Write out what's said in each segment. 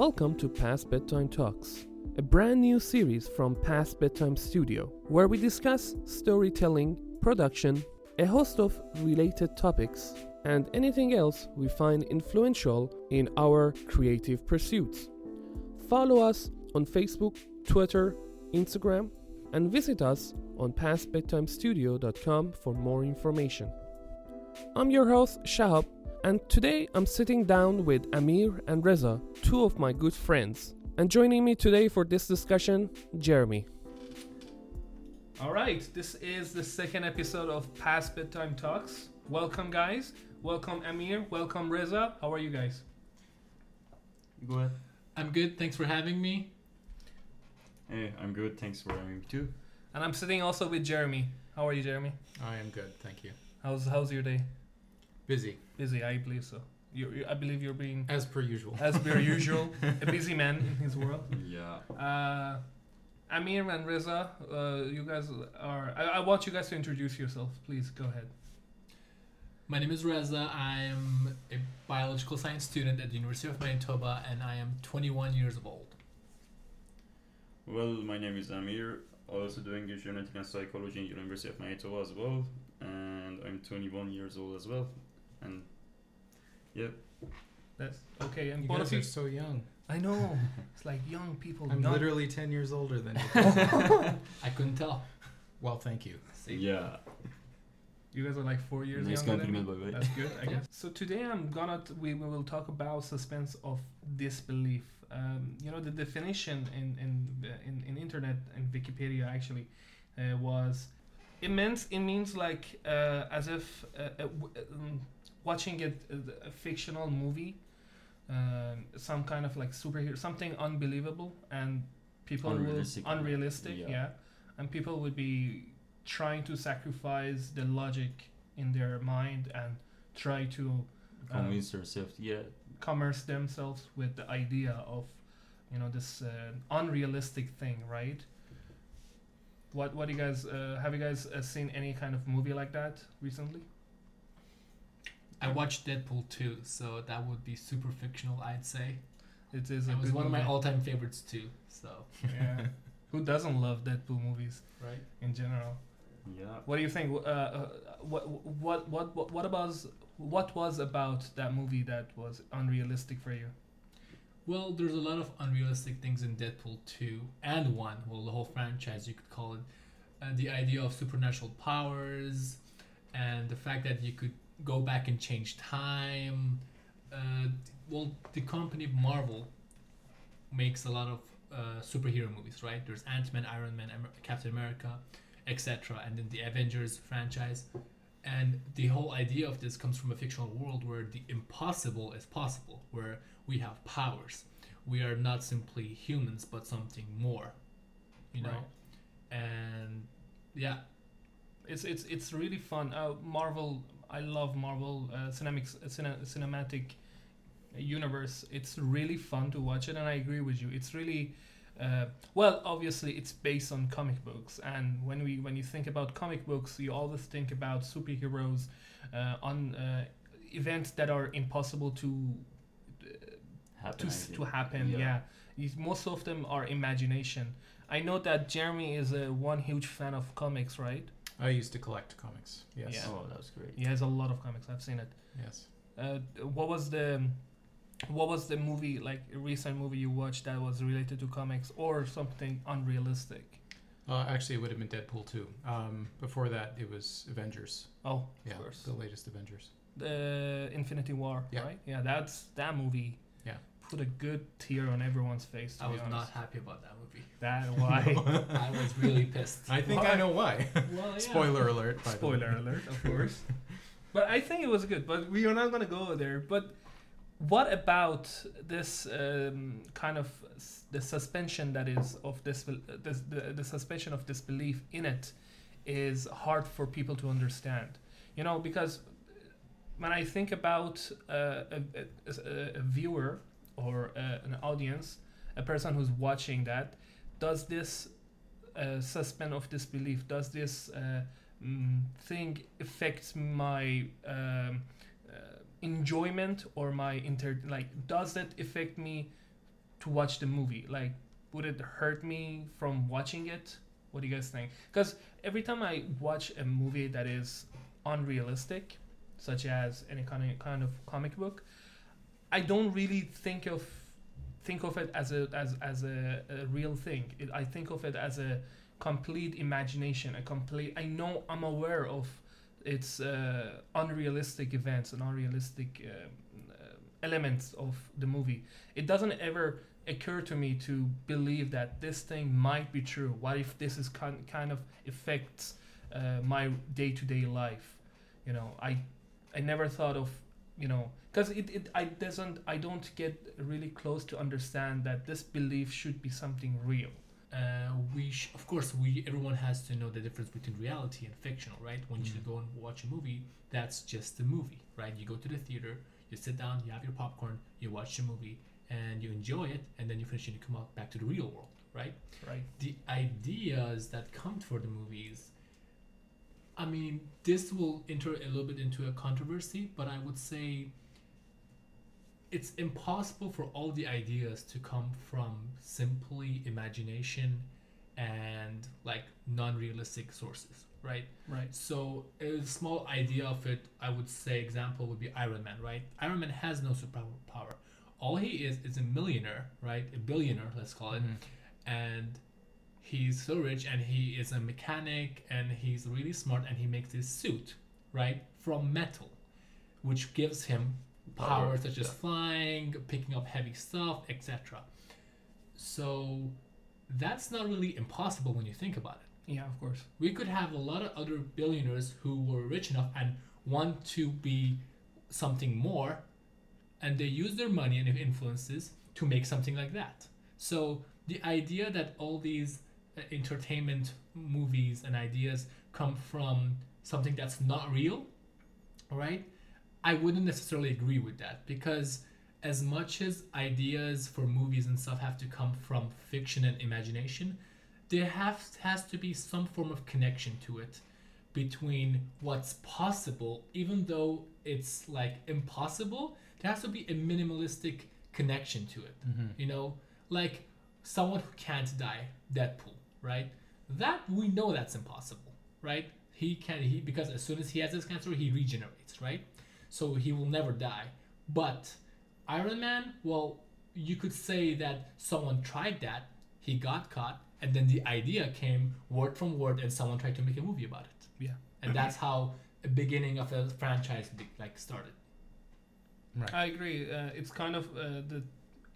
Welcome to Past Bedtime Talks, a brand new series from Past Bedtime Studio, where we discuss storytelling, production, a host of related topics, and anything else we find influential in our creative pursuits. Follow us on Facebook, Twitter, Instagram, and visit us on pastbedtimestudio.com for more information. I'm your host, Shahab, and today I'm sitting down with Amir and Reza, two of my good friends. And joining me today for this discussion, Jeremy. All right, this is the second episode of Past Bedtime Talks. Welcome, guys. Welcome, Amir. Welcome, Reza. How are you guys? Go ahead. I'm good. Thanks for having me. Hey, I'm good. Thanks for having me too. And I'm sitting also with Jeremy. How are you, Jeremy? I am good. Thank you. How's how's your day? Busy, Busy, I believe so. You, you I believe you're being, as per usual. as per usual, a busy man in his world. Yeah. Uh, Amir and Reza, uh, you guys are. I, I want you guys to introduce yourself. Please go ahead. My name is Reza. I'm a biological science student at the University of Manitoba, and I am 21 years old. Well, my name is Amir. I also doing genetic and psychology in University of Manitoba as well, and I'm 21 years old as well. And yeah, That's okay. And You guys are so young. I know. It's like young people. I'm young- literally 10 years older than you. I couldn't tell. well, thank you. yeah. You guys are like four years Nice younger than me. by way. That's good, I guess. So today I'm gonna t- we, we will talk about suspense of disbelief. Um, you know the definition in in in, in internet and Wikipedia actually uh, was it means it means like uh, as if uh, uh, w- um, watching it uh, a fictional movie, um, some kind of like superhero something unbelievable and people Unrealistic. will unrealistic Yeah. yeah and people would be trying to sacrifice the logic in their mind and try to um, Convince yourself. Yeah. commerce themselves with the idea of you know this uh, unrealistic thing right what what do you guys uh, have you guys uh, seen any kind of movie like that recently I watched Deadpool 2, so that would be super fictional, I'd say. it is It was good one of my all-time favorites too. So, yeah who doesn't love deadpool movies right? in general Yeah. what do you think uh, uh, what what what what what about what was about that movie that was unrealistic for you Well, there's a lot of unrealistic things in Deadpool 2 and 1, well, the whole franchise, you could call it. Uh, the idea of supernatural powers and the fact that you could go back and change time. Uh, well, the company Marvel makes a lot of uh, superhero movies, right? There's Ant Man, Iron Man, Amer- Captain America, etc. And then the Avengers franchise. And the whole idea of this comes from a fictional world where the impossible is possible, where we have powers. We are not simply humans, but something more, you know. Right. And yeah, it's it's it's really fun. Uh, Marvel, I love Marvel uh, cinematic cine, cinematic universe. It's really fun to watch it, and I agree with you. It's really uh, well. Obviously, it's based on comic books, and when we when you think about comic books, you always think about superheroes uh, on uh, events that are impossible to Happen. to, I s- think. to happen. Yeah, It's- most of them are imagination. I know that Jeremy is a one huge fan of comics, right? I used to collect comics. Yes. Yeah. Oh, that was great. He has a lot of comics. I've seen it. Yes. Uh, what was the what was the movie like a recent movie you watched that was related to comics or something unrealistic? Uh, actually, it would have been Deadpool 2. Um, before that, it was Avengers. Oh, Yeah. of course. The latest Avengers. The Infinity War, Yeah. right? Yeah, that's that movie. Yeah. Put a good tear on everyone's face. To I be was honest. not happy about that movie. That why? I was really pissed. I think Why? I know why. Well, yeah. Spoiler alert. By the Spoiler way. alert, of course. but I think it was good. But we are not gonna go there. But what about this um, kind of s- the suspension that is of this, this the, the suspension of disbelief in it is hard for people to understand. You know, because when I think about uh, a, a, a viewer or uh, an audience, a person who's watching that, does this uh, suspend of disbelief? Does this uh, mm, thing affect my um, uh, enjoyment or my inter like does that affect me to watch the movie? Like, would it hurt me from watching it? What do you guys think? Because every time I watch a movie that is unrealistic, such as any kind of kind of comic book, I don't really think of think of it as a as as a, a real thing. It, I think of it as a complete imagination, a complete. I know I'm aware of its uh, unrealistic events and unrealistic uh, uh, elements of the movie. It doesn't ever occur to me to believe that this thing might be true. What if this is kind kind of affects uh, my day to day life? You know, I I never thought of you know because it, it I doesn't I don't get really close to understand that this belief should be something real. uh, we sh- of course we everyone has to know the difference between reality and fictional right when you Mm. go and watch a movie that's just a movie right you go to the theater you sit down you have your popcorn you watch the movie and you enjoy it and then you finish and you come out back to the real world right Right. the ideas that come for the movies i mean this will enter a little bit into a controversy but i would say it's impossible for all the ideas to come from simply imagination and like non-realistic sources right? Right. so a small idea of it i would say example would be iron man right? Iron man has no superpower. All he is is a millionaire right? A billionaire let's call it. Mhm. and he's so rich and he is a mechanic and he's really smart and he makes this suit right from metal which gives him Power, power such as flying picking up heavy stuff etc so that's not really impossible when you think about it. Yeah, of course. we could have a lot of other billionaires who were rich enough and want to be something more and they use their money and influences to make something like that. So the idea that all these entertainment movies and ideas come from something that's not real right i wouldn't necessarily agree with that because as much as ideas for movies and stuff have to come from fiction and imagination there have has to be some form of connection to it between what's possible even though it's like impossible there has to be a minimalistic connection to it Mhm. you know? Like someone who can't die deadpool right that we know that's impossible right he can he because as soon as he has his cancer he regenerates right so he will never die but iron man well you could say that someone tried that he got caught and then the idea came word from word and someone tried to make a movie about it Yeah. and that's how a beginning of a franchise be, like started Right. I agree. Uh, it's kind of uh, the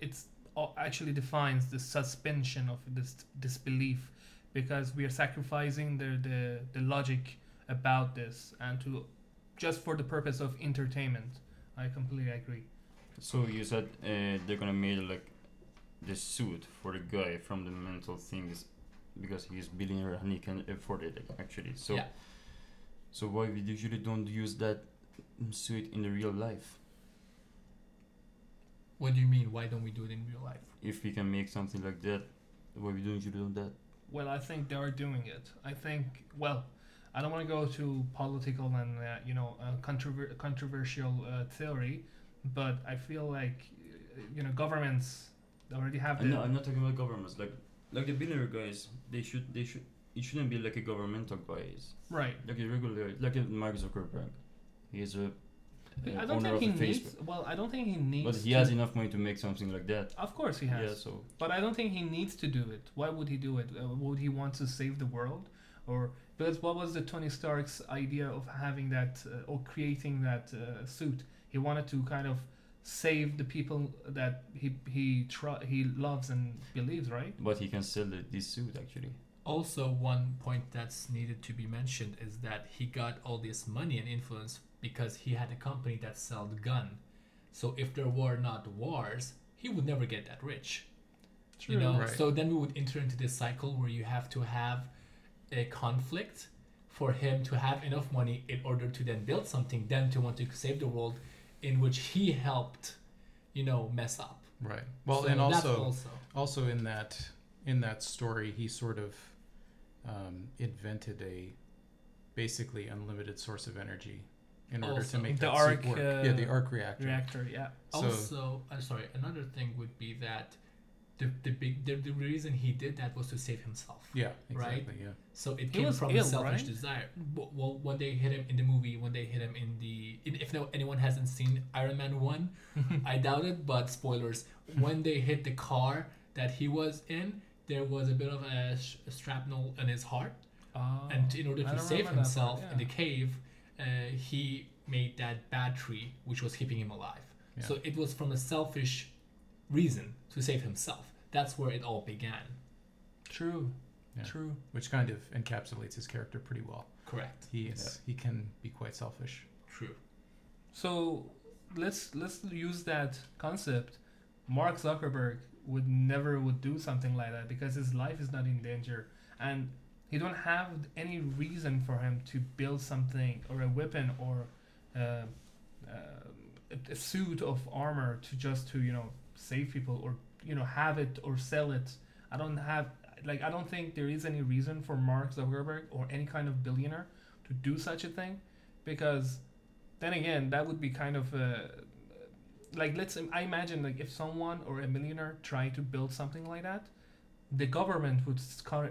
it's uh, actually defines the suspension of this disbelief because we are sacrificing the, the the logic about this and to just for the purpose of entertainment. I completely agree. So you said uh, they're gonna make like the suit for the guy from the mental things because he's billionaire and he can afford it actually. So Yeah. so why we usually don't use that suit in the real life? what do you mean why don't we do it in real life If we can make something like that, why we don't usually do that? Well, I think they are doing it. I think well. I don't want to go to political and uh, you know uh, controver- controversial uh, theory, but I feel like you know governments already have the I'm not, I'm not talking about governments. Like like the billionaire guys, they should they should it shouldn't be like a governmental guys. right. Like a regular like a Mark Zuckerberg. He is a, a I don't think he needs. Well, I don't think he needs. But he to, has enough money to make something like that. Of course, he has. Yeah, so But I don't think he needs to do it. Why would he do it? Uh, would he want to save the world, or because what was the Tony Stark's idea of having that uh, or creating that uh, suit? He wanted to kind of save the people that he he tr- he loves and believes, right? but he can sell the, this suit actually. Also, one point that's needed to be mentioned is that he got all this money and influence because he had a company that sold gun. So if there were not wars, he would never get that rich. You know. Right. So then we would enter into this cycle where you have to have a conflict for him to have enough money in order to then build something, then to want to save the world, in which he helped, you know, mess up. Right. Well, So and also, also also in that in that story, he sort of um, invented a basically unlimited source of energy in order Also, to make the that arc, suit work. yeah, the uh, arc reactor. Reactor, yeah. So- also, I'm sorry. Another thing would be that the the big the, the reason he did that was to save himself. Yeah, Right? exactly. Yeah. So it He came from ill, a selfish right? desire. Well, when they hit him in the movie, when they hit him in the, in, if no anyone hasn't seen Iron Man one, I doubt it, but spoilers. when they hit the car that he was in, there was a bit of a, sh- a shrapnel in his heart, Oh, and in order to save remember that himself part, in the cave, uh, Uh, he made that battery which was keeping him alive. Yeah. So it was from a selfish reason to save himself. That's where it all began. True. Yeah. True. Which kind of encapsulates his character pretty well. Correct. He is he can be quite selfish. True. So let's let's use that concept. Mark Zuckerberg would never would do something like that because his life is not in danger and he don't have any reason for him to build something or a weapon or uh, uh, a, suit of armor to just to you know save people or you know have it or sell it. I don't have like I don't think there is any reason for Mark Zuckerberg or any kind of billionaire to do such a thing because then again that would be kind of like let's i imagine like if someone or a millionaire tried to build something like that the government would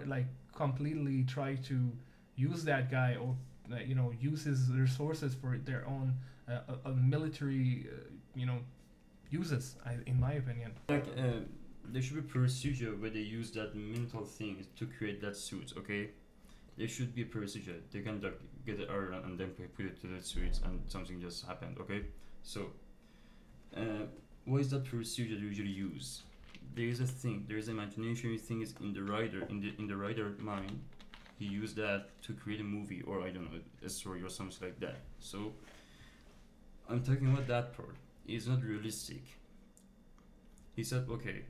like completely try to use that guy or you know use his resources for their own uh, uh, uh, military uh, you know uses in my opinion Like, uh, there should be procedure where they use that mental thing to create that suit. Okay, there should be procedure. They can get the iron and then put it to the suit, and something just happened. Okay, so uh, what is that procedure usually use? There is a thing. There is imagination thing is in the writer in the in the writer mind. He used that to create a movie or I don't know a story or something like that. So I'm talking about that part. It's not realistic he said, "Okay,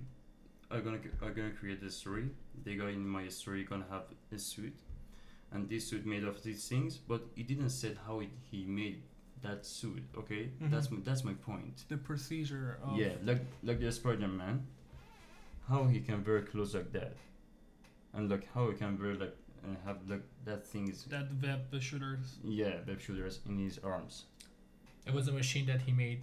I'm gonna I'm gonna create this story. The guy in my story gonna have a suit, and this suit made of these things. But he didn't said how it, he made that suit. Okay, Mhm. that's my, that's my point. the procedure of Yeah, like like the Spider Man, how he can wear clothes like that, and like how he can wear like and have like that things. that web shooters Yeah, web shooters in his arms. It was a machine that he made.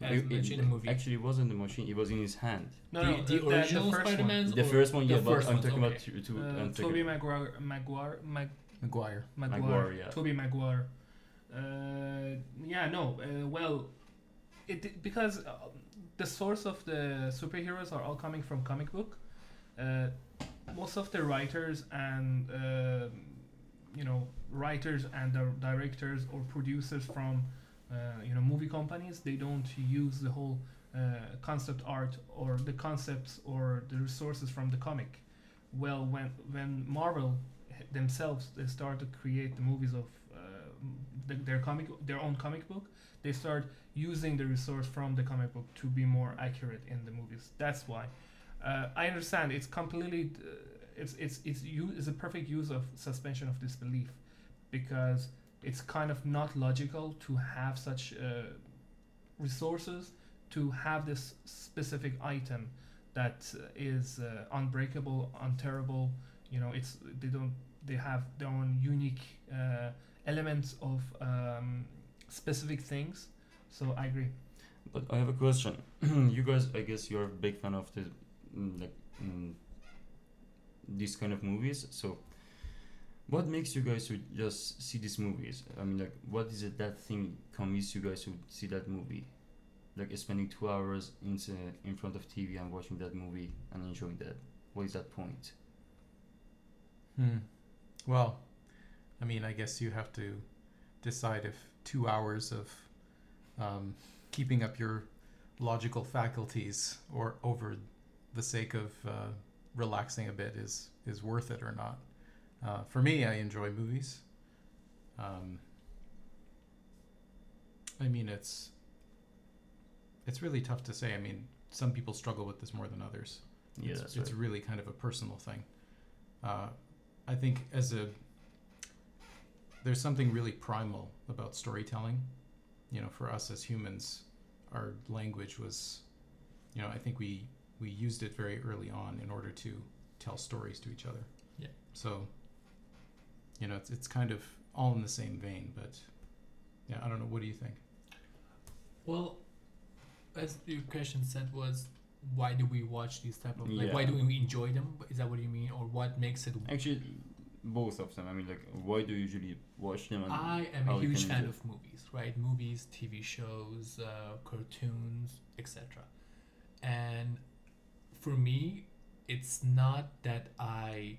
As It- it- in the movie. Actually, it wasn't the machine. It was in his hand. no the, no the uh, original the first one. Spider-Man's The first one, the yeah, but first I'm ones, talking about okay. two. two uh, I'm Tobey Maguire Maguire Mag- Maguire. Maguire, Maguire, yeah. Tobey Maguire. Uh, yeah, no. Uh, well, it because uh, the source of the superheroes are all coming from comic book. Uh, most of the writers and uh, you know writers and directors or producers from uh, you know movie companies they don't use the whole uh, concept art or the concepts or the resources from the comic. Well, when when Marvel themselves they start to create the movies of uh, the, their comic their own comic book they start using the resource from the comic book to be more accurate in the movies. That's why. Uh, i understand it's completely uh, it's it's it's you is a perfect use of suspension of disbelief because it's kind of not logical to have such uh, resources to have this specific item that uh, uh, unbreakable unterrible you know it's they don't they have their own unique uh, elements of um, specific things so i agree But I have a question. you guys, I guess you're a big fan of the mm, like mm, these kind of movies. So, what makes you guys to just see these movies? I mean, like, what is it that thing convinces you guys to see that movie? Like spending two hours in in front of TV and watching that movie and enjoying that. What is that point? Hmm. Well, I mean, I guess you have to decide if two hours of um, keeping up your logical faculties or over the sake of uh, relaxing a bit is is worth it or not. Uh, for me, I enjoy movies. Um, I mean, it's it's really tough to say. I mean, some people struggle with this more than others Yeah, it's, that's it's right. really kind of a personal thing. Uh, I think as a there's something really primal about storytelling. You know, for us as humans, our language was, you know, I think we we used it very early on in order to tell stories to each other. Yeah. So, you know, it's it's kind of all in the same vein, but yeah, I don't know. What do you think? Well, as your question said was, why do we watch these type of like why do we enjoy them? Is that what you mean, or what makes it? Actually, both of them. I mean, like, why do you usually watch them? I am a huge fan of movies, right? Movies, TV shows, uh, cartoons, etc. And for me, it's not that I.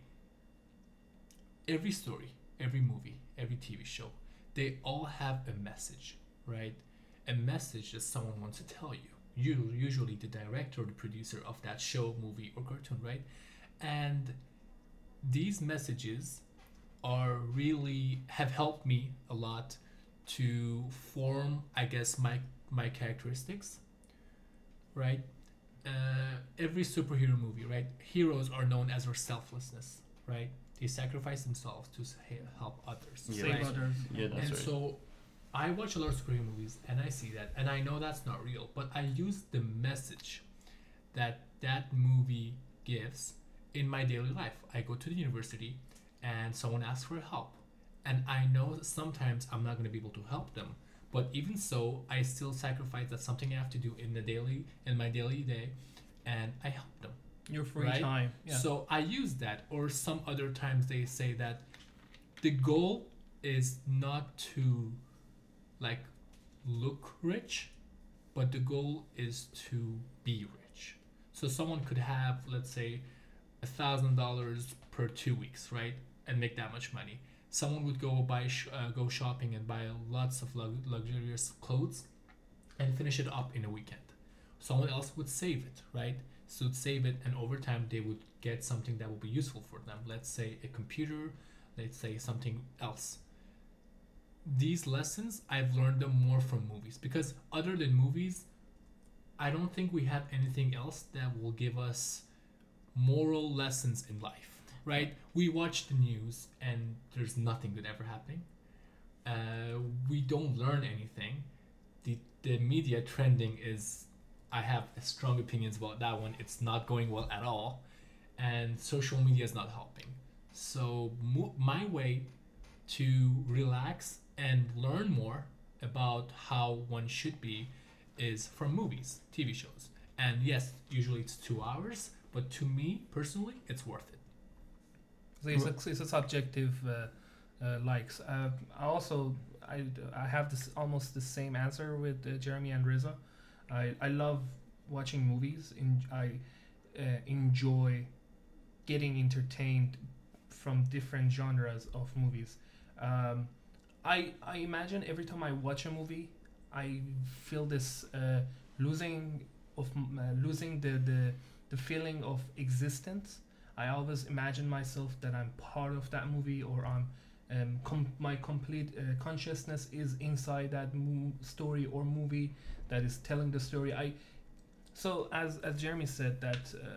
Every story, every movie, every TV show, they all have a message, right? A message that someone wants to tell you. You usually the director or the producer of that show, movie, or cartoon, right? And these messages are really have helped me a lot to form i guess my my characteristics right uh, every superhero movie right heroes are known as their selflessness right they sacrifice themselves to help others Yeah. Save right? others. Yeah, that's and right. so I watch a lot of superhero movies and I see that and I know that's not real, but I use the message that that movie gives in my daily life. I go to the university and someone asks for help. And I know that sometimes I'm not going to be able to help them, but even so, I still sacrifice that something I have to do in the daily in my daily day and I help them. Your free Right? time. Yeah. So I use that, or some other times they say that the goal is not to like look rich, but the goal is to be rich. So someone could have, let's say, a thousand dollars per two weeks, right, and make that much money. Someone would go buy, sh- uh, go shopping and buy lots of lug- luxurious clothes, and finish it up in a weekend. Someone else would save it, right? So save it, and over time they would get something that will be useful for them. Let's say a computer, let's say something else. These lessons I've learned them more from movies because other than movies, I don't think we have anything else that will give us moral lessons in life. Right? We watch the news and there's nothing good ever happening. Uh, we don't learn anything. The the media trending is I have strong opinions about that one. It's not going well at all, and social media is not helping. So mo- my way to relax and learn more about how one should be is from movies, TV shows. And yes, usually it's two hours, but to me personally, it's worth it. So it's a, it's a subjective uh, uh, likes. Uh, I also I, I have this almost the same answer with uh, Jeremy and Reza. I, I love watching movies. In, I uh, enjoy getting entertained from different genres of movies. Um, I I imagine every time I watch a movie, I feel this uh, losing of uh, losing the, the the feeling of existence. I always imagine myself that I'm part of that movie or I'm um, com- my complete uh, consciousness is inside that mo- story or movie that is telling the story. I so as as Jeremy said that uh,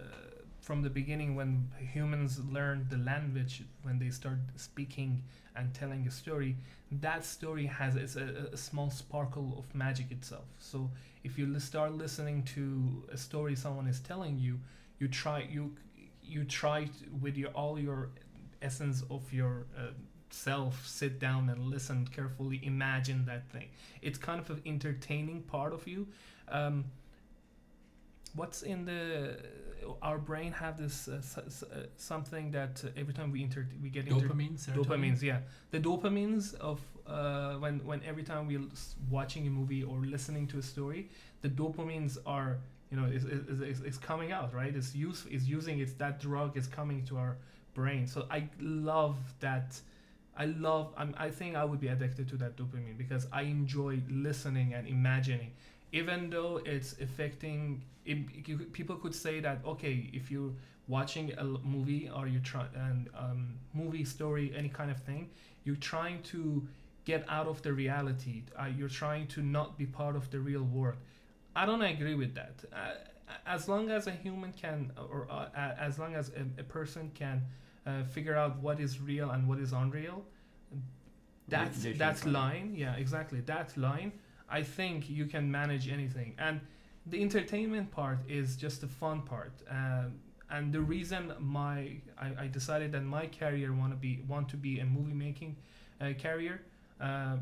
from the beginning when humans learn the language when they start speaking and telling a story that story has it's a, a small sparkle of magic itself. So if you start listening to a story someone is telling you you try you you try to, with your all your essence of your uh, self sit down and listen carefully imagine that thing. It's kind of an entertaining part of you. Um, what's in the our brain have this uh, uh, something that uh, every time we enter we get inter- Dopamine, dopamines yeah. The dopamines of uh, when when every time we're watching a movie or listening to a story the dopamines are you know is, is, is, is coming out right? It's use is using it's that drug is coming to our brain. So i love that i love I'm, i think i would be addicted to that dopamine because i enjoy listening and imagining even though it's affecting it, you, people could say that okay if you're watching a movie or you try and um, movie story any kind of thing you're trying to get out of the reality. Uh, you're trying to not be part of the real world. I don't agree with that. Uh, as long as a human can or uh, as long as a, a person can uh, figure out what is real and what is unreal that's that's line. Yeah exactly. That line i think you can manage anything and the entertainment part is just the fun part um, and the reason my I, I decided that my career want to be want to be a movie making uh, career uh,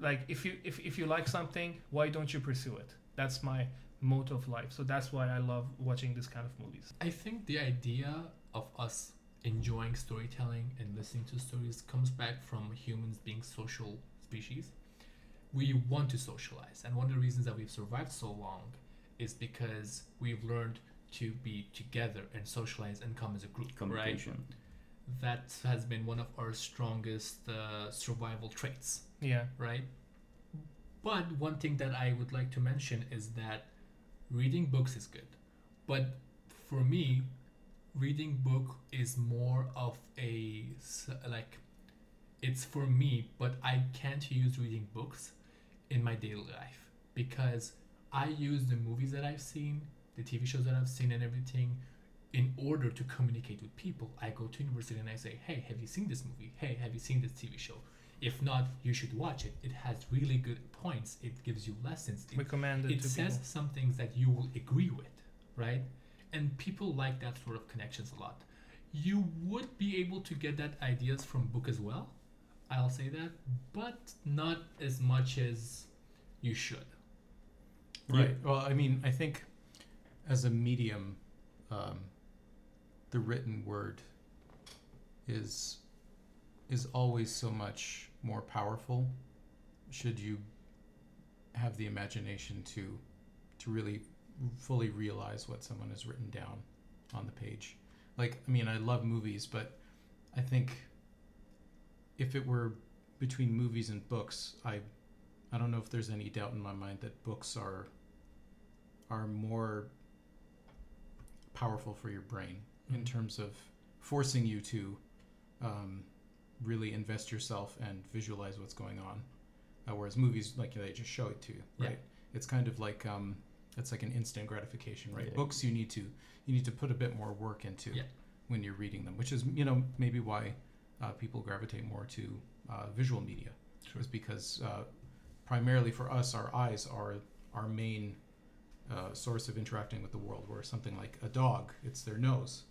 like if you if, if you like something why don't you pursue it that's my mode of life. So that's why I love watching this kind of movies. I think the idea of us enjoying storytelling and listening to stories comes back from humans being social species. We want to socialize, and one of the reasons that we've survived so long is because we've learned to be together and socialize and come as a group, right? That has been one of our strongest uh, survival traits. Yeah. right? But one thing that I would like to mention is that reading books is good. But for me, reading book is more of a like it's for me, but I can't use reading books in my daily life because I use the movies that I've seen, the TV shows that I've seen and everything in order to communicate with people. I go to university and I say, "Hey, have you seen this movie? Hey, have you seen this TV show?" If not, you should watch it. It has really good points. It gives you lessons. It, Recommended it says people. some things that you will agree with, right? And people like that sort of connections a lot. You would be able to get that ideas from book as well. I'll say that, but not as much as you should. Right. Well, I mean, I think as a medium, um, the written word is is always so much more powerful. Should you have the imagination to to really fully realize what someone has written down on the page. Like, I mean, I love movies, but I think if it were between movies and books, I I don't know if there's any doubt in my mind that books are are more powerful for your brain in Mhm. terms of forcing you to um, really invest yourself and visualize what's going on. Uh, whereas movies, like they just show it to you, Yeah. right? It's kind of like um, it's like an instant gratification, right? Yeah. Books you need to you need to put a bit more work into Yeah. when you're reading them, which is you know maybe why uh, people gravitate more to uh, visual media, True. is because uh, primarily for us, our eyes are our main uh, source of interacting with the world. Where something like a dog, it's their nose,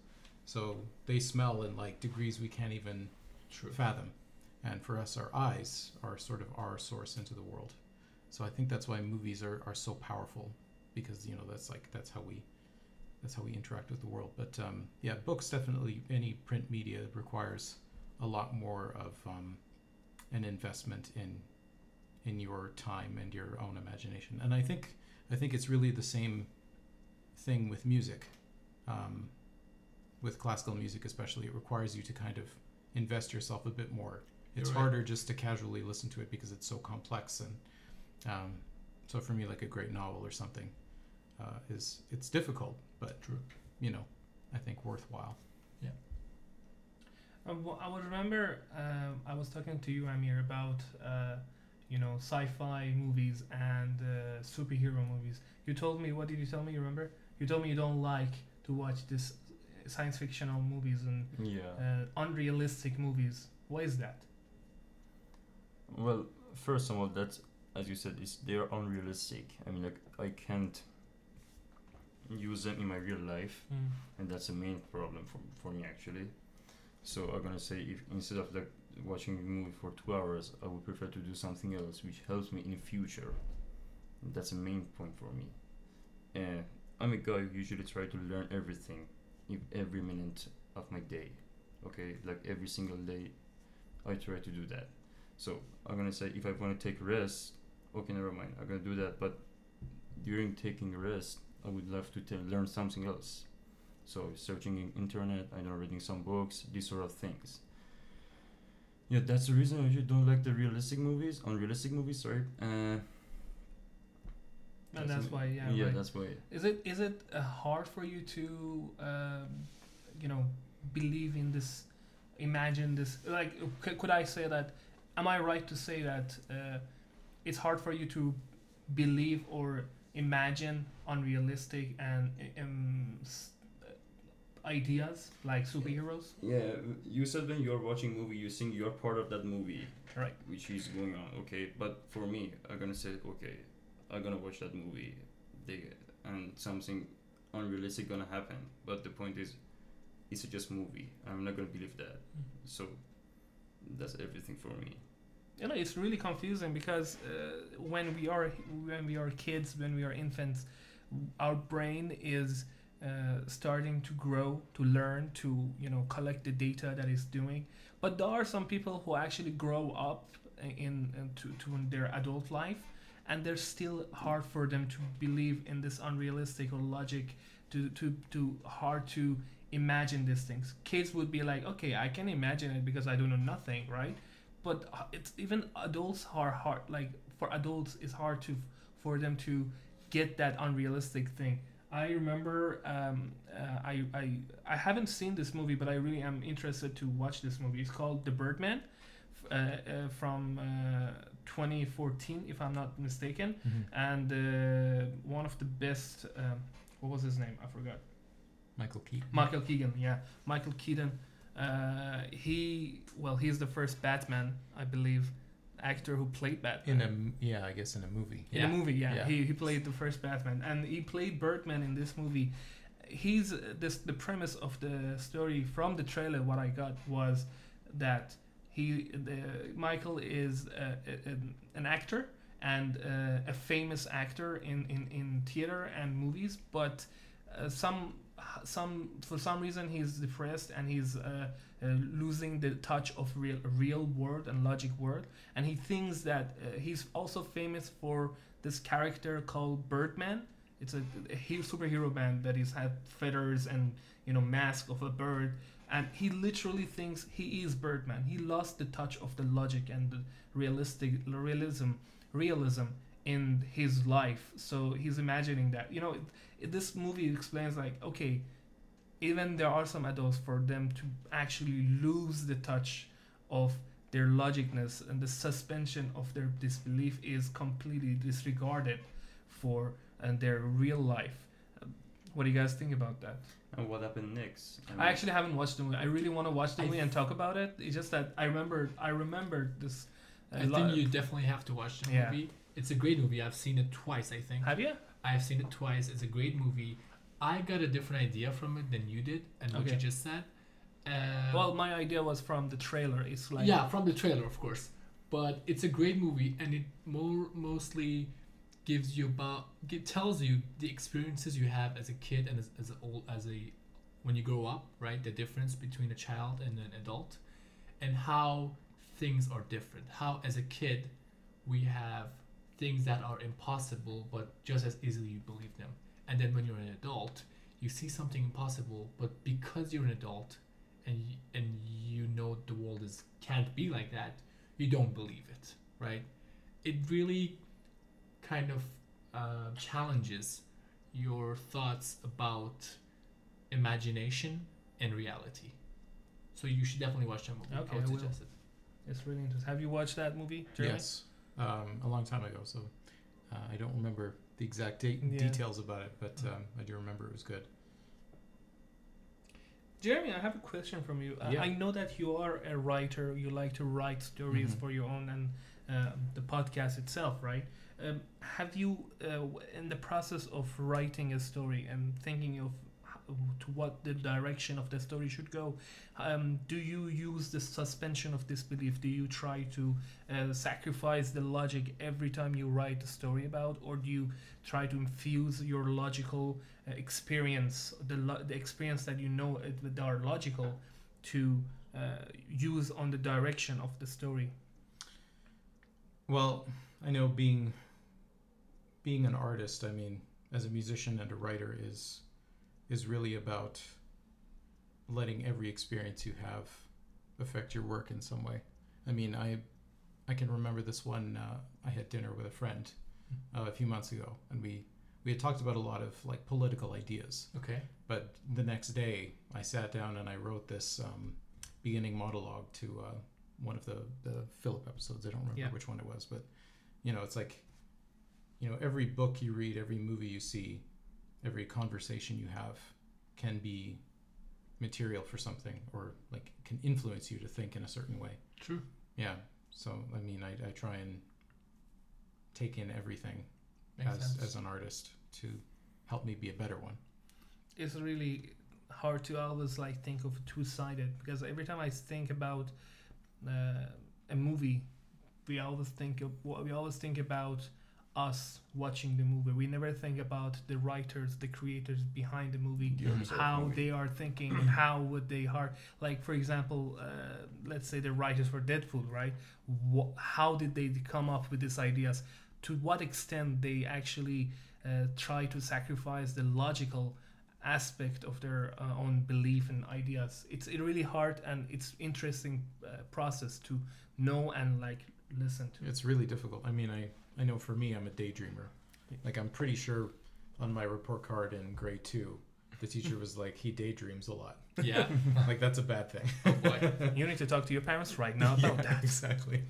so they smell in like degrees we can't even True. fathom. And for us, our eyes are sort of our source into the world. So I think that's why movies are, are so powerful because you know that's like that's how we that's how we interact with the world. But um, yeah, books definitely any print media requires a lot more of um, an investment in in your time and your own imagination. And I think I think it's really the same thing with music. Um, with classical music especially, it requires you to kind of invest yourself a bit more. It's right. harder just to casually listen to it because it's so complex and um, so for me like a great novel or something uh, is it's difficult but True. you know I think worthwhile. Uh, I would remember um, I was talking to you, Amir, about uh, you know sci-fi movies and uh, superhero movies. You told me what did you tell me? You remember? You told me you don't like to watch this science fictional movies and Yeah. uh, unrealistic movies. Why is that? Well, first of all, that's as you said, is they are unrealistic. I mean, like I can't use them in my real life, and that's the main problem for for me actually. So I'm gonna say if instead of like watching a movie for two hours, I would prefer to do something else which helps me in the future. That's the main point for me. And I'm a guy who usually try to learn everything, every minute of my day. Okay, like every single day, I try to do that. So I'm gonna say if I want to take rest, okay, never mind. I'm gonna do that. But during taking rest, I would love to t- learn something else. So searching in internet, I know reading some books, these sort of things. Yeah, that's the reason I usually don't like the realistic movies, unrealistic movies. Sorry. Uh, And that's why, yeah. yeah, right. that's why. Is it is it uh, hard for you to um, you know believe in this, imagine this? Like, c- could I say that? Am I right to say that uh, it's hard for you to believe or imagine unrealistic and um, ideas like superheroes? Yeah, you said when you're watching movie, you think you're part of that movie, Right. which is going on. Okay, but for me, I'm gonna say, okay, I'm gonna watch that movie, they, and something unrealistic gonna happen. But the point is, it's just movie. I'm not gonna believe that. So that's everything for me. you know it's really confusing because uh, when we are when we are kids when we are infants our brain is uh, starting to grow, to learn, to you know collect the data that it's doing. But there are some people who actually grow up in, in to, to their adult life, and they're still hard for them to believe in this unrealistic or logic, to to to hard to imagine these things. Kids would be like, okay, I can imagine it because I don't know nothing, right? But uh, it's even adults are hard. Like for adults, it's hard to for them to get that unrealistic thing. I remember um, uh, I, I I haven't seen this movie, but I really am interested to watch this movie. It's called The Birdman, uh, uh, from uh, 2014, if I'm not mistaken, and uh, one of the best. Um, what was his name? I forgot. Michael Keaton. Michael Keaton, yeah, Michael Keaton. Uh, he well, he's the first Batman, I believe, actor who played Batman in a yeah, I guess in a movie. in Yeah. a movie. Yeah, Yeah. He, he played the first Batman, and he played Birdman in this movie. He's uh, this the premise of the story from the trailer. What I got was that he the, Michael is uh, a, an- an actor and uh, a famous actor in, in, in theater and movies, but uh, some some for some reason he's depressed and he's uh, uh, losing the touch of real real world and logic world and he thinks that uh, he's also famous for this character called Birdman. It's a, a superhero band that he's had feathers and you know mask of a bird, and he literally thinks he is Birdman. He lost the touch of the logic and the realistic realism realism in his life. So he's imagining that you know it, it- this movie explains like okay, even there are some adults for them to actually lose the touch of their logicness and the suspension of their disbelief is completely disregarded for and their real life. Um, What do you guys think about that? And what happened next? I actually haven't watched the movie. I really want to watch the I movie and talk about it. It's just that I remember I remember this. I think you definitely have to watch the Yeah. movie. It's a great movie. I've seen it twice. I think have you? I've seen it twice. It's a great movie. I got a different idea from it than you did, and what you just said. Uh, Well, my idea was from the trailer. It's like yeah, from the trailer, of course. But it's a great movie, and it more mostly gives you about it tells you the experiences you have as a kid and as, as a old as a when you grow up, right? The difference between a child and an adult, and how things are different. How as a kid we have things that are impossible, but just as easily you believe them. And then when you're an adult, you see something impossible, but because you're an adult and y- and you know the world is can't be like that, you don't believe it, right? It really kind of uh, challenges your thoughts about imagination and reality. So you should definitely watch that movie. Okay, I would I will. suggest it. It's really interesting. Have you watched that movie? Jeremy? Yes, um, a long time ago. So uh, I don't remember the exact date Yeah. details about it, but um, I do remember it was good. Jeremy, I have a question from you. Uh, Yeah. I know that you are a writer. You like to write stories Mhm. for your own and uh, the podcast itself, right? Um, have you, uh, in the process of writing a story and thinking of to what the direction of the story should go, um, do you use the suspension of disbelief? Do you try to uh, sacrifice the logic every time you write a story about, or do you try to infuse your logical uh, experience, the, lo- the experience that you know it, that are logical, to uh, use on the direction of the story. Well, I know being being an artist, I mean, as a musician and a writer is is really about letting every experience you have affect your work in some way. I mean, I I can remember this one. Uh, I had dinner with a friend uh, a few months ago, and we we had talked about a lot of like political ideas. Okay. But the next day, I sat down and I wrote this um, beginning monologue to uh, one of the the Philip episodes. I don't remember Yeah. which one it was, but you know, it's like you know, every book you read, every movie you see, every conversation you have can be material for something or like can influence you to think in a certain way. True. Yeah. So I mean, I, I try and take in everything Makes as sense. as an artist to help me be a better one. It's really hard to always like think of two-sided because every time I think about uh, a movie, we always think of what we always think about us watching the movie. We never think about the writers, the creators behind the movie, The owners of the how movie. they are thinking, and how would they hard. Like for example, uh, let's say the writers for Deadpool, right? Wh- how did they come up with these ideas? To what extent they actually uh, try to sacrifice the logical aspect of their uh, own belief and ideas. It's a really hard and it's interesting uh, process to know and like listen to. It's really difficult. I mean, I, I know for me, I'm a daydreamer. Like, I'm pretty sure on my report card in grade two, the teacher was like, he daydreams a lot. Yeah. Like, that's a bad thing. Oh boy. You need to talk to your parents right now about yeah, that. exactly.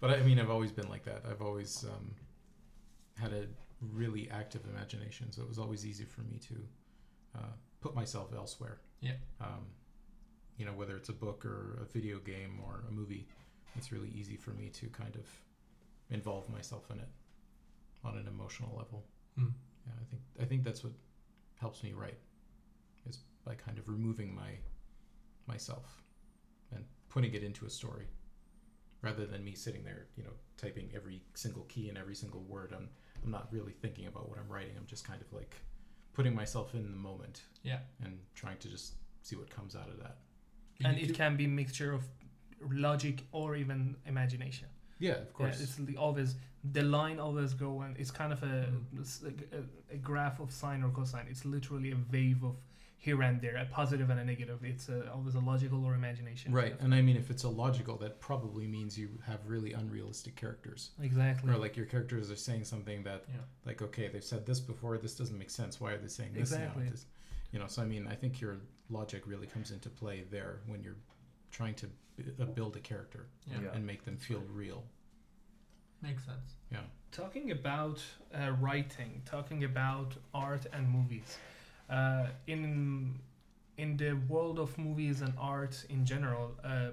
but I mean, I've always been like that. I've always um, had a really active imagination, so it was always easy for me to uh, put myself elsewhere. Yeah. Um, you know, whether it's a book or a video game or a movie, it's really easy for me to kind of involve myself in it on an emotional level. Hmm. Yeah, I think I think that's what helps me write is by kind of removing my myself and putting it into a story rather than me sitting there, you know, typing every single key and every single word. I'm I'm not really thinking about what I'm writing. I'm just kind of like putting myself in the moment Yeah. and trying to just see what comes out of that. And need it to- can be mixture of logic or even imagination. Yeah, of Yeah, course. it's the- always the line always go and it's kind of a, Mm. a, a graph of sine or cosine. It's literally a wave of here and there, a positive and a negative. It's a, always a logical or imagination. Right, and I mean, if it's illogical, that probably means you have really unrealistic characters. Exactly. Or like your characters are saying something that, Yeah. like, okay, they've said this before. This doesn't make sense. Why are they saying this Exactly. now? This, you know, so I mean, I think your logic really comes into play there when you're trying to uh, build a character Yeah. Yeah. and make them feel real. Makes sense. Yeah. Talking about uh, writing, talking about art and movies, uh, in in the world of movies and art in general. Uh,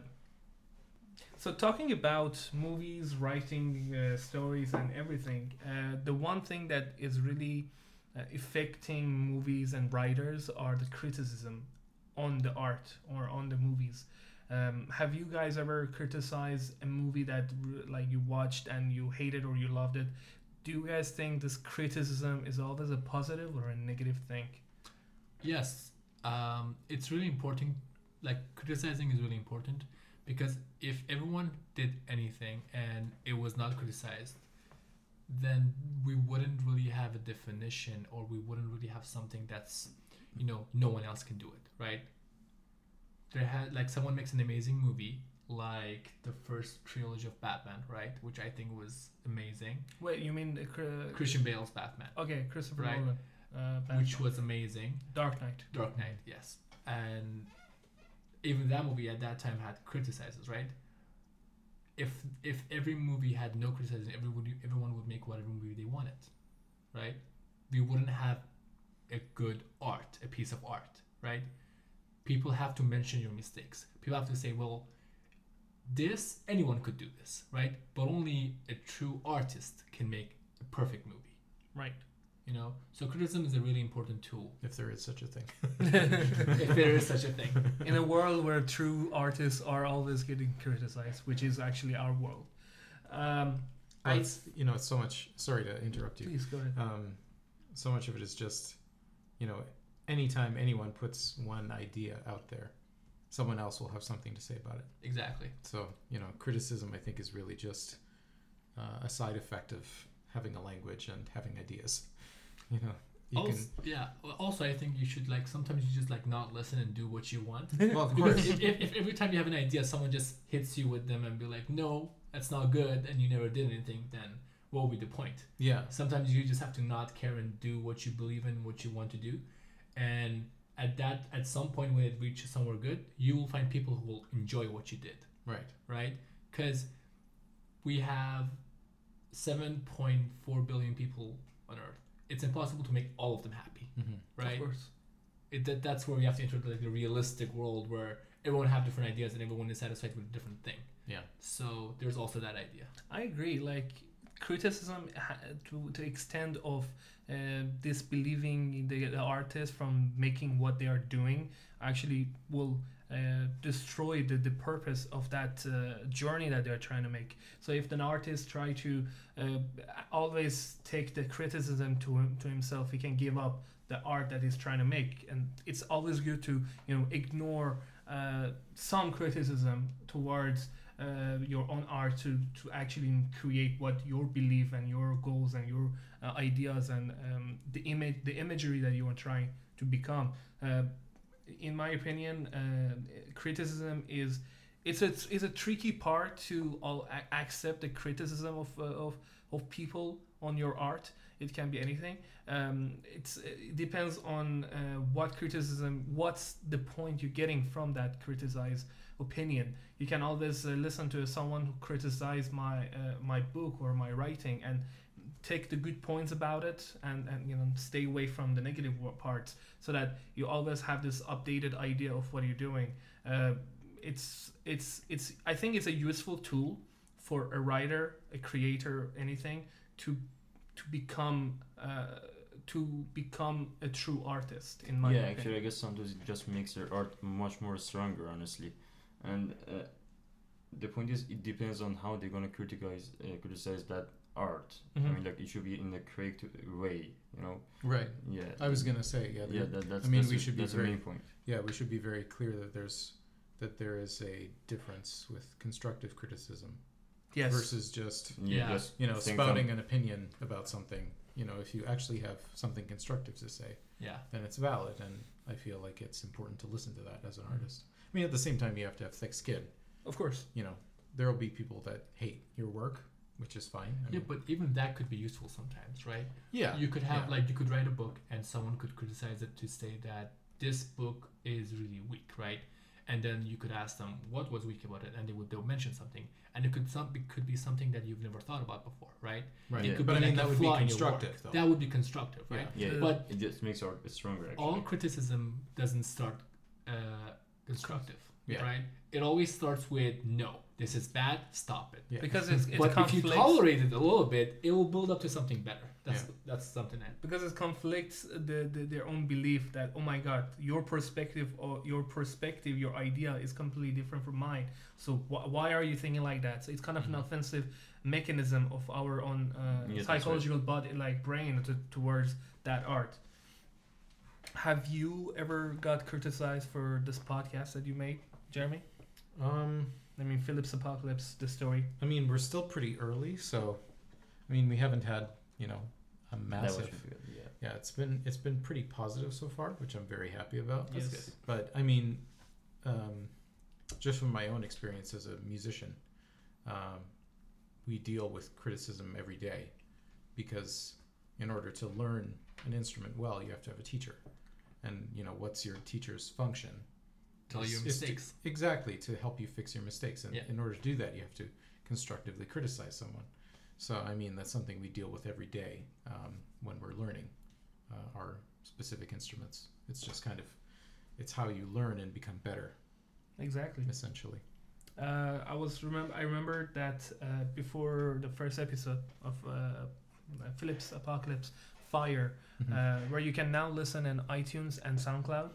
so talking about movies, writing uh, stories, and everything, uh, the one thing that is really uh, affecting movies and writers are the criticism on the art or on the movies. Um, have you guys ever criticized a movie that like you watched and you hated or you loved it? Do you guys think this criticism is always a positive or a negative thing? Yes, um, it's really important. Like criticizing is really important because if everyone did anything and it was not criticized, then we wouldn't really have a definition or we wouldn't really have something that's, you know, no one else can do it, right? There had like someone makes an amazing movie like the first trilogy of Batman, right? Which I think was amazing. Wait, you mean cr- Christian Bale's Batman, okay, Christopher Right. Nolan, uh, which was amazing. Dark Knight. Dark Knight, yes. And even that movie at that time had criticizes, right? If if every movie had no criticism, everybody everyone would make whatever movie they wanted, right? We wouldn't have a good art, a piece of art, right? People have to mention your mistakes. People have to say, well, this anyone could do this, right? But only a true artist can make a perfect movie, Right. you know. So criticism is a really important tool, If there is such a thing. if there is such a thing. in a world where true artists are always getting criticized, which is actually our world. Um, Well, I it's, you know, it's so much. Sorry to interrupt you. please go ahead. um, so much of it is just you know anytime anyone puts one idea out there someone else will have something to say about it Exactly. so you know criticism i think is really just uh, a side effect of having a language and having ideas you know you also, can yeah. Also, I think you should like sometimes you just like not listen and do what you want. well of course if, if, if every time you have an idea, someone just hits you with them and be like, "No, that's not good," and you never did anything, then what would be the point? yeah Sometimes you just have to not care and do what you believe in, what you want to do, and at that at some point when it reaches somewhere good, you will find people who will enjoy what you did. right right? Because we have 7.4 billion people on Earth. It's impossible to make all of them happy, hmm right? Of course. It, that, that's where we have to enter like the realistic world where everyone have different ideas and everyone is satisfied with a different thing. yeah So there's also that idea. I agree. Like criticism to to extent of uh, disbelieving the, the artist from making what they are doing actually will uh, destroy the, the purpose of that uh, journey that they're trying to make. So if an artist try to uh, always take the criticism to him, to himself, he can give up the art that he's trying to make, and it's always good to you know ignore uh, some criticism towards uh, your own art to to actually create what your belief and your goals and your uh, ideas and um, the image the imagery that you are trying to become. Uh, in my opinion, uh, criticism is it's a it's a tricky part to all a- accept the criticism of uh, of of people on your art. It can be anything. Um, it's it depends on uh, what criticism, what's the point you're getting from that criticized opinion. You can always uh, listen to someone who criticized my uh, my book or my writing and take the good points about it and, and you know stay away from the negative parts so that you always have this updated idea of what you're doing uh, it's it's it's i think it's a useful tool for a writer a creator anything to to become uh, to become a true artist in my yeah, opinion actually, I guess sometimes it just makes your art much more stronger, honestly. And uh, the point is, it depends on how they're gonna criticize uh, criticize that art. Mhm. I mean, like it should be in a correct way, you know. Right. Yeah. I was gonna say yeah. Yeah, that, that's. I mean, that's we the- should be that's the very- main point. Yeah, we should be very clear that there's that there is a difference with constructive criticism yes versus just Yeah. Yeah. You know spouting from- an opinion about something. You know, if you actually have something constructive to say, Yeah. then it's valid, and I feel like it's important to listen to that as Mm-hmm. an artist. I mean, at the same time, you have to have thick skin. of course You know, there will be people that hate your work, which is fine. I Yeah, mean, but even that could be useful sometimes, right? yeah, You could have yeah. like you could write a book and someone could criticize it to say that this book is really weak, right? And then you could ask them what was weak about it, and they would they'll mention something, and it could some it could be something that you've never thought about before, right? right. Yeah. Could But I be mean, like a that would be flaw in your constructive, though. That would be constructive, right? Yeah, But- it just makes art stronger. Actually. All criticism doesn't start uh, constructive, Yeah. right? It always starts with no, this is bad, stop it. Yeah. because it's, it's but if you tolerate it a little bit, it will build up to something better. That's that's something that because it conflicts the, the their own belief that oh my god your perspective or your perspective your idea is completely different from mine so wh- why are you thinking like that so it's kind of an Mhm. offensive mechanism of our own uh, Yeah, that's psychological body like brain to, towards that art have you ever got criticized for this podcast that you made jeremy Um, i mean philip's apocalypse the story I mean, we're still pretty early, so I mean, we haven't had you know a massive. good, yeah. Yeah, it's been it's been pretty positive so far, which I'm very happy about. That's good. But I mean, um, just from my own experience as a musician, um, we deal with criticism every day because in order to learn an instrument well, you have to have a teacher, and you know what's your teacher's function? tell Is- you is to- mistakes. exactly to help you fix your mistakes, and Yeah. in order to do that, you have to constructively criticize someone. So I mean, that's something we deal with every day um, when we're learning uh, our specific instruments. It's just kind of it's how you learn and become better, exactly essentially. Uh, I was remember. I remember that uh, before the first episode of uh, Philip's Apocalypse Fire, Mm-hmm. uh, where you can now listen in iTunes and SoundCloud.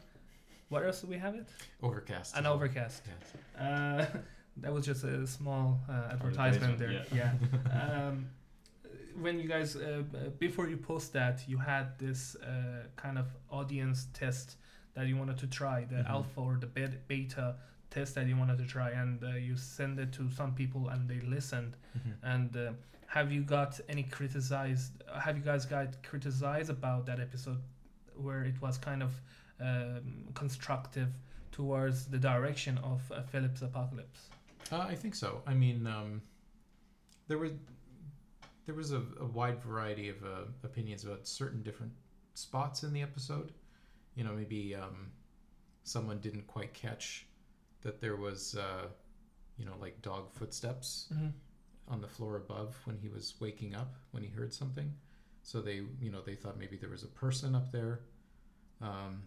What else do we have it? Overcast. And well. Overcast. Yes. Uh, that was just a small uh, advertisement there. Advertisement, Yeah. um, when you guys uh, before you post that, you had this uh, kind of audience test that you wanted to try, the Mhm. alpha or the beta test that you wanted to try, and uh, you send it to some people and they listened. Mhm. And uh, have you got any criticized? Have you guys got criticized about that episode where it was kind of um, constructive towards the direction of uh, Philip's apocalypse? Uh, I think so. I mean, um, there was there was a, a wide variety of uh, opinions about certain different spots in the episode. You know, maybe um, someone didn't quite catch that there was, uh, you know, like dog footsteps Mm-hmm. On the floor above when he was waking up when he heard something. So they, you know, they thought maybe there was a person up there. Um,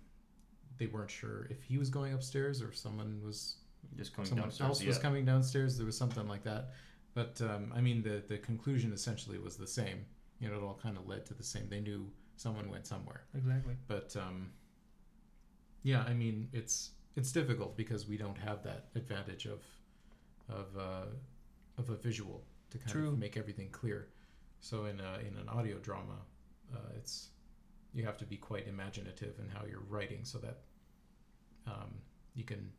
they weren't sure if he was going upstairs or if someone was Just coming someone downstairs. else yeah. was coming downstairs. There was something like that. But um, I mean, the the conclusion essentially was the same. You know, it all kind of led to the same. They knew someone went somewhere. Exactly. But um, yeah, I mean, it's it's difficult because we don't have that advantage of of uh, of a visual to kind True. of make everything clear. So in a, in an audio drama, uh, it's you have to be quite imaginative in how you're writing so that um, you can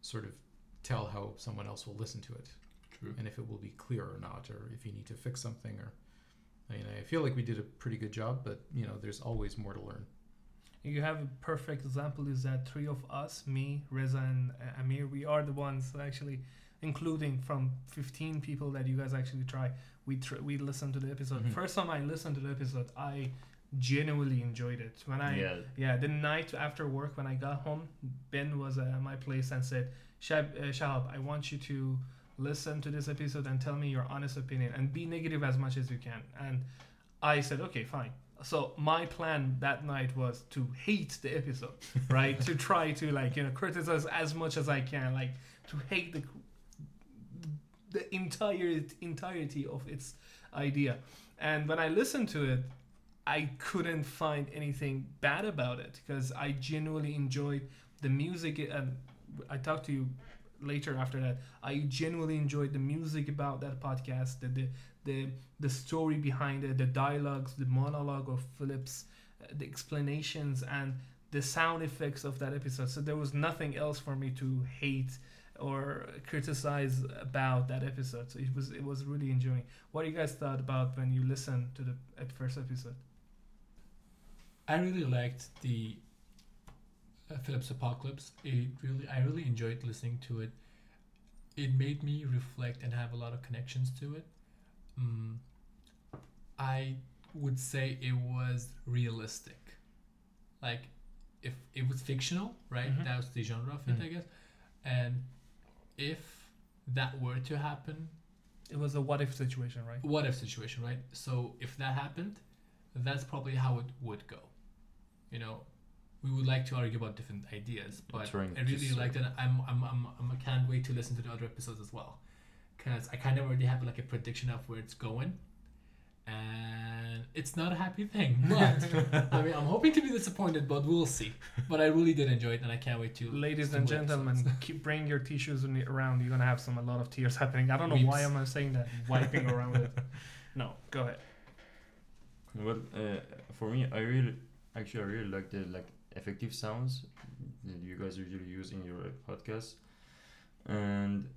sort of tell how someone else will listen to it True. and if it will be clear or not, or if you need to fix something. Or I mean, I feel like we did a pretty good job, but you know, there's always more to learn. You have a perfect example is that three of us, me, Reza, and uh, Amir, we are the ones actually, including from 15 people that you guys actually try. We tr- we listened to the episode. Mhm. First time I listened to the episode, I genuinely enjoyed it. When I yeah. Yeah, the night after work when I got home, Ben was at my place and said, Shab, uh, Shahab, I want you to listen to this episode and tell me your honest opinion and be negative as much as you can. And I said, okay, fine. So my plan that night was to hate the episode, right? to try to like, you know, criticize as much as I can, like to hate the entire entirety of its idea. And when I listened to it, I couldn't find anything bad about it because I genuinely enjoyed the music. And I talked to you later after that. I genuinely enjoyed the music about that podcast, the the the, the story behind it, the dialogues, the monologue of Phillips, uh, the explanations, and the sound effects of that episode. So there was nothing else for me to hate or criticize about that episode. So it was it was really enjoying. What do you guys thought about when you listened to the first episode? I really liked the uh, Philip's Apocalypse. It really, I really enjoyed listening to it. It made me reflect and have a lot of connections to it. Mm, I would say it was realistic. Like, if it was fictional, right? Mhm. That was the genre of it, Mhm. I guess. And if that were to happen, It was a what if situation, right? what if situation, right? So if that happened, that's probably how it would go. You know, we would like to argue about different ideas, but Trying I really to like that. I'm, I'm, I'm, I'm, I can't wait to listen to the other episodes as well, because I kind of already have like a prediction of where it's going, and it's not a happy thing. But I mean, I'm hoping to be disappointed, but we'll see. But I really did enjoy it, and I can't wait to. Ladies to and gentlemen, episodes. keep bring your tissues in around. You're gonna have some a lot of tears happening. I don't know Weeps. why am I saying that. Wiping around it. No, go ahead. Well, uh, for me, I really, actually, I really like the like effective sounds that you guys usually use in your uh, podcast, and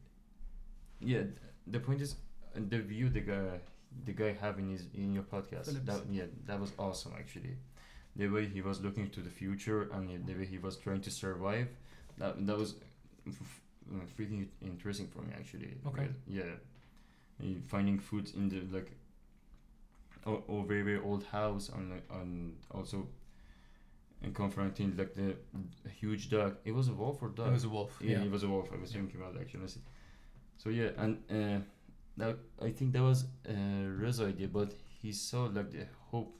yeah, the point is uh, the view the guy, the guy having in his in your podcast. Phillips. That yeah, that was awesome actually. The way he was looking to the future and the way he was trying to survive, that that was f- uh, freaking interesting for me actually. Okay. Yeah, finding food in the like or, or very very old house and like, and also and confronting like the huge dog. It was a wolf or dog. It was a wolf. yeah, Yeah. it was a wolf. I was Yeah. thinking about actually. So yeah, and uh, that I think that was uh, Reza's idea, but he saw like the hope,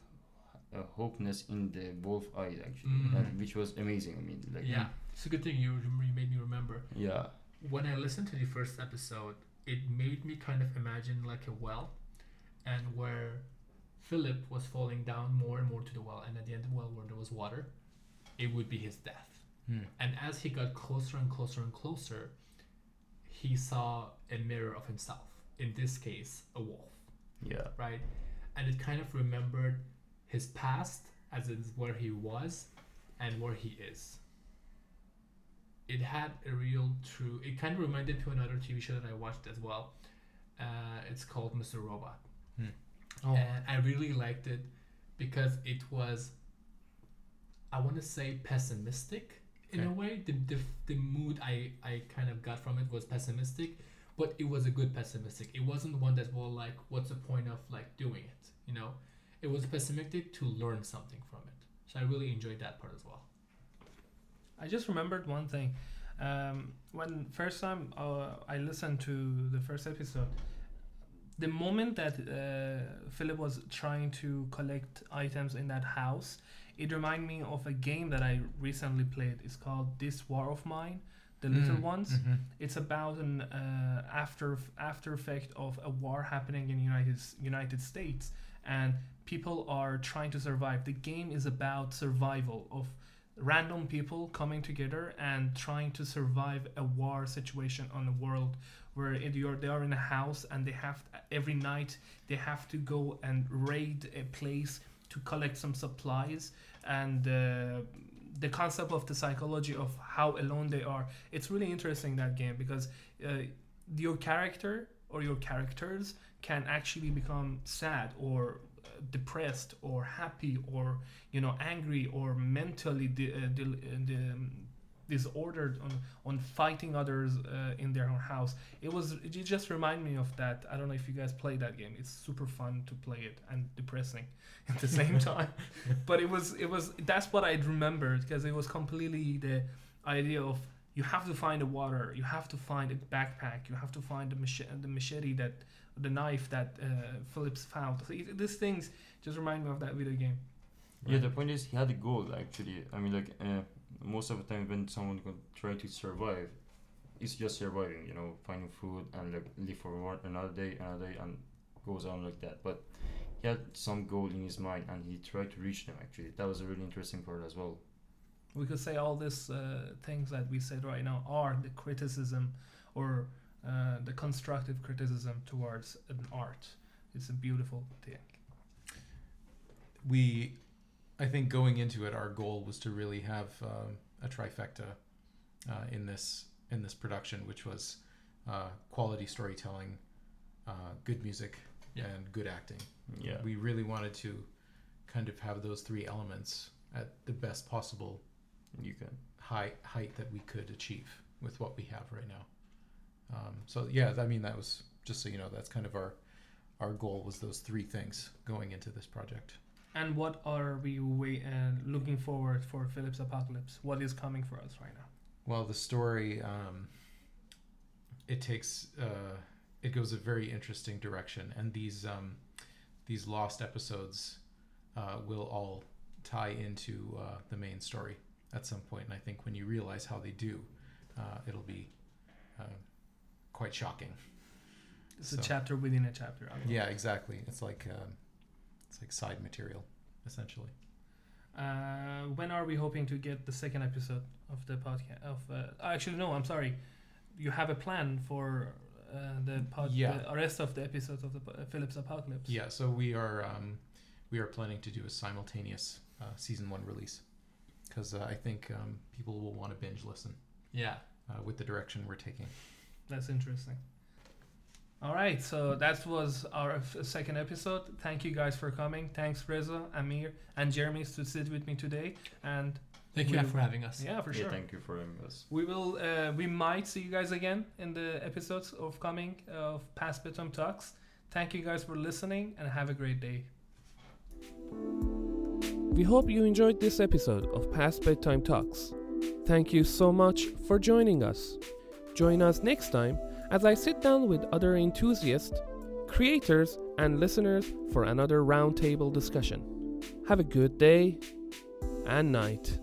uh, hopeness in the wolf eyes actually, Mhm. and which was amazing. I mean, like yeah, it's a good thing you you made me remember. yeah, when I listened to the first episode, it made me kind of imagine like a well, and where Philip was falling down more and more to the well, and at the end of the well where there was water, it would be his death. Hmm. And as he got closer and closer and closer, he saw a mirror of himself. In this case, a wolf, yeah, right? And it kind of remembered his past, as in where he was and where he is. It had a real true. It kind of reminded to another TV show that I watched as well. Uh, it's called Mr. Robot. Oh, And I really liked it because it was, I want to say, pessimistic in a way. The, the, the mood I, I kind of got from it was pessimistic, but it was a good pessimistic. It wasn't one that was like, what's the point of like doing it? You know, it was pessimistic to learn something from it. So I really enjoyed that part as well. I just remembered one thing. Um, when first time uh, I listened to the first episode, the moment that uh, Philip was trying to collect items in that house, it reminded me of a game that I recently played. It's called This War of Mine, the little Mm, ones. mhm. It's about an uh, after after effect of a war happening in United United States, and people are trying to survive. The game is about survival of random people coming together and trying to survive a war situation on the world where you're, they are in a house and they have every night they have to go and raid a place to collect some supplies and uh, the concept of the psychology of how alone they are it's really interesting that game because uh, your character or your characters can actually become sad or uh, depressed or happy or you know angry or mentally di- uh, uh, di- um, disordered on on fighting others uh, in their own house. It was it just remind me of that. I don't know if you guys play that game. It's super fun to play it and depressing at the same time. But it was it was that's what i remembered because it was completely the idea of you have to find the water you have to find a backpack you have to find the machete the machete that the knife that uh, phillips found. So it, these things just remind me of that video game. Yeah, the point is he had a goal actually. I mean, like uh, most of the time when someone can try to survive, it's just surviving. You know, finding food and like live for one another day, another day, and goes on like that. But he had some goal in his mind, and he tried to reach them. Actually, that was a really interesting part as well. we could say all these uh, things that we said right now are the criticism or uh, the constructive criticism towards an art it's a beautiful thing we i think going into it our goal was to really have um, a trifecta uh, in this in this production which was uh, quality storytelling uh, good music Yeah. and good acting Yeah, we really wanted to kind of have those three elements at the best possible you can. high height that we could achieve with what we have right now um, so yeah i mean that was just so you know that's kind of our our goal was those three things going into this project and what are we wait, uh, looking forward for Philip's apocalypse what is coming for us right now Well, the story um, it takes uh, it goes a very interesting direction, and these um, these lost episodes uh, will all tie into uh, the main story at some point. And I think when you realize how they do, uh, it'll be uh, quite shocking. it's So- a chapter within a chapter Yeah, exactly. It's like um, it's like side material, essentially. Uh, when are we hoping to get the second episode of the podcast? Of uh, actually, no, I'm sorry. You have a plan for uh, the pod, Yeah. the rest of the episodes of the po- uh, Philip's Apocalypse. Yeah, so we are um, we are planning to do a simultaneous uh, season one release because uh, I think um, people will want to binge listen Yeah. uh, with the direction we're taking. That's interesting. All right, so that was our f- second episode. Thank you guys for coming. Thanks, Reza, Amir, and Jeremy to sit with me today. And Thank you for having us. yeah, for yeah, sure. thank you for having us. We will. Uh, we might see you guys again in the episodes of coming of past bedtime talks. Thank you guys for listening and have a great day. We hope you enjoyed this episode of Past Bedtime Talks. Thank you so much for joining us. Join us next time as I sit down with other enthusiasts, creators, and listeners for another roundtable discussion. Have a good day and night.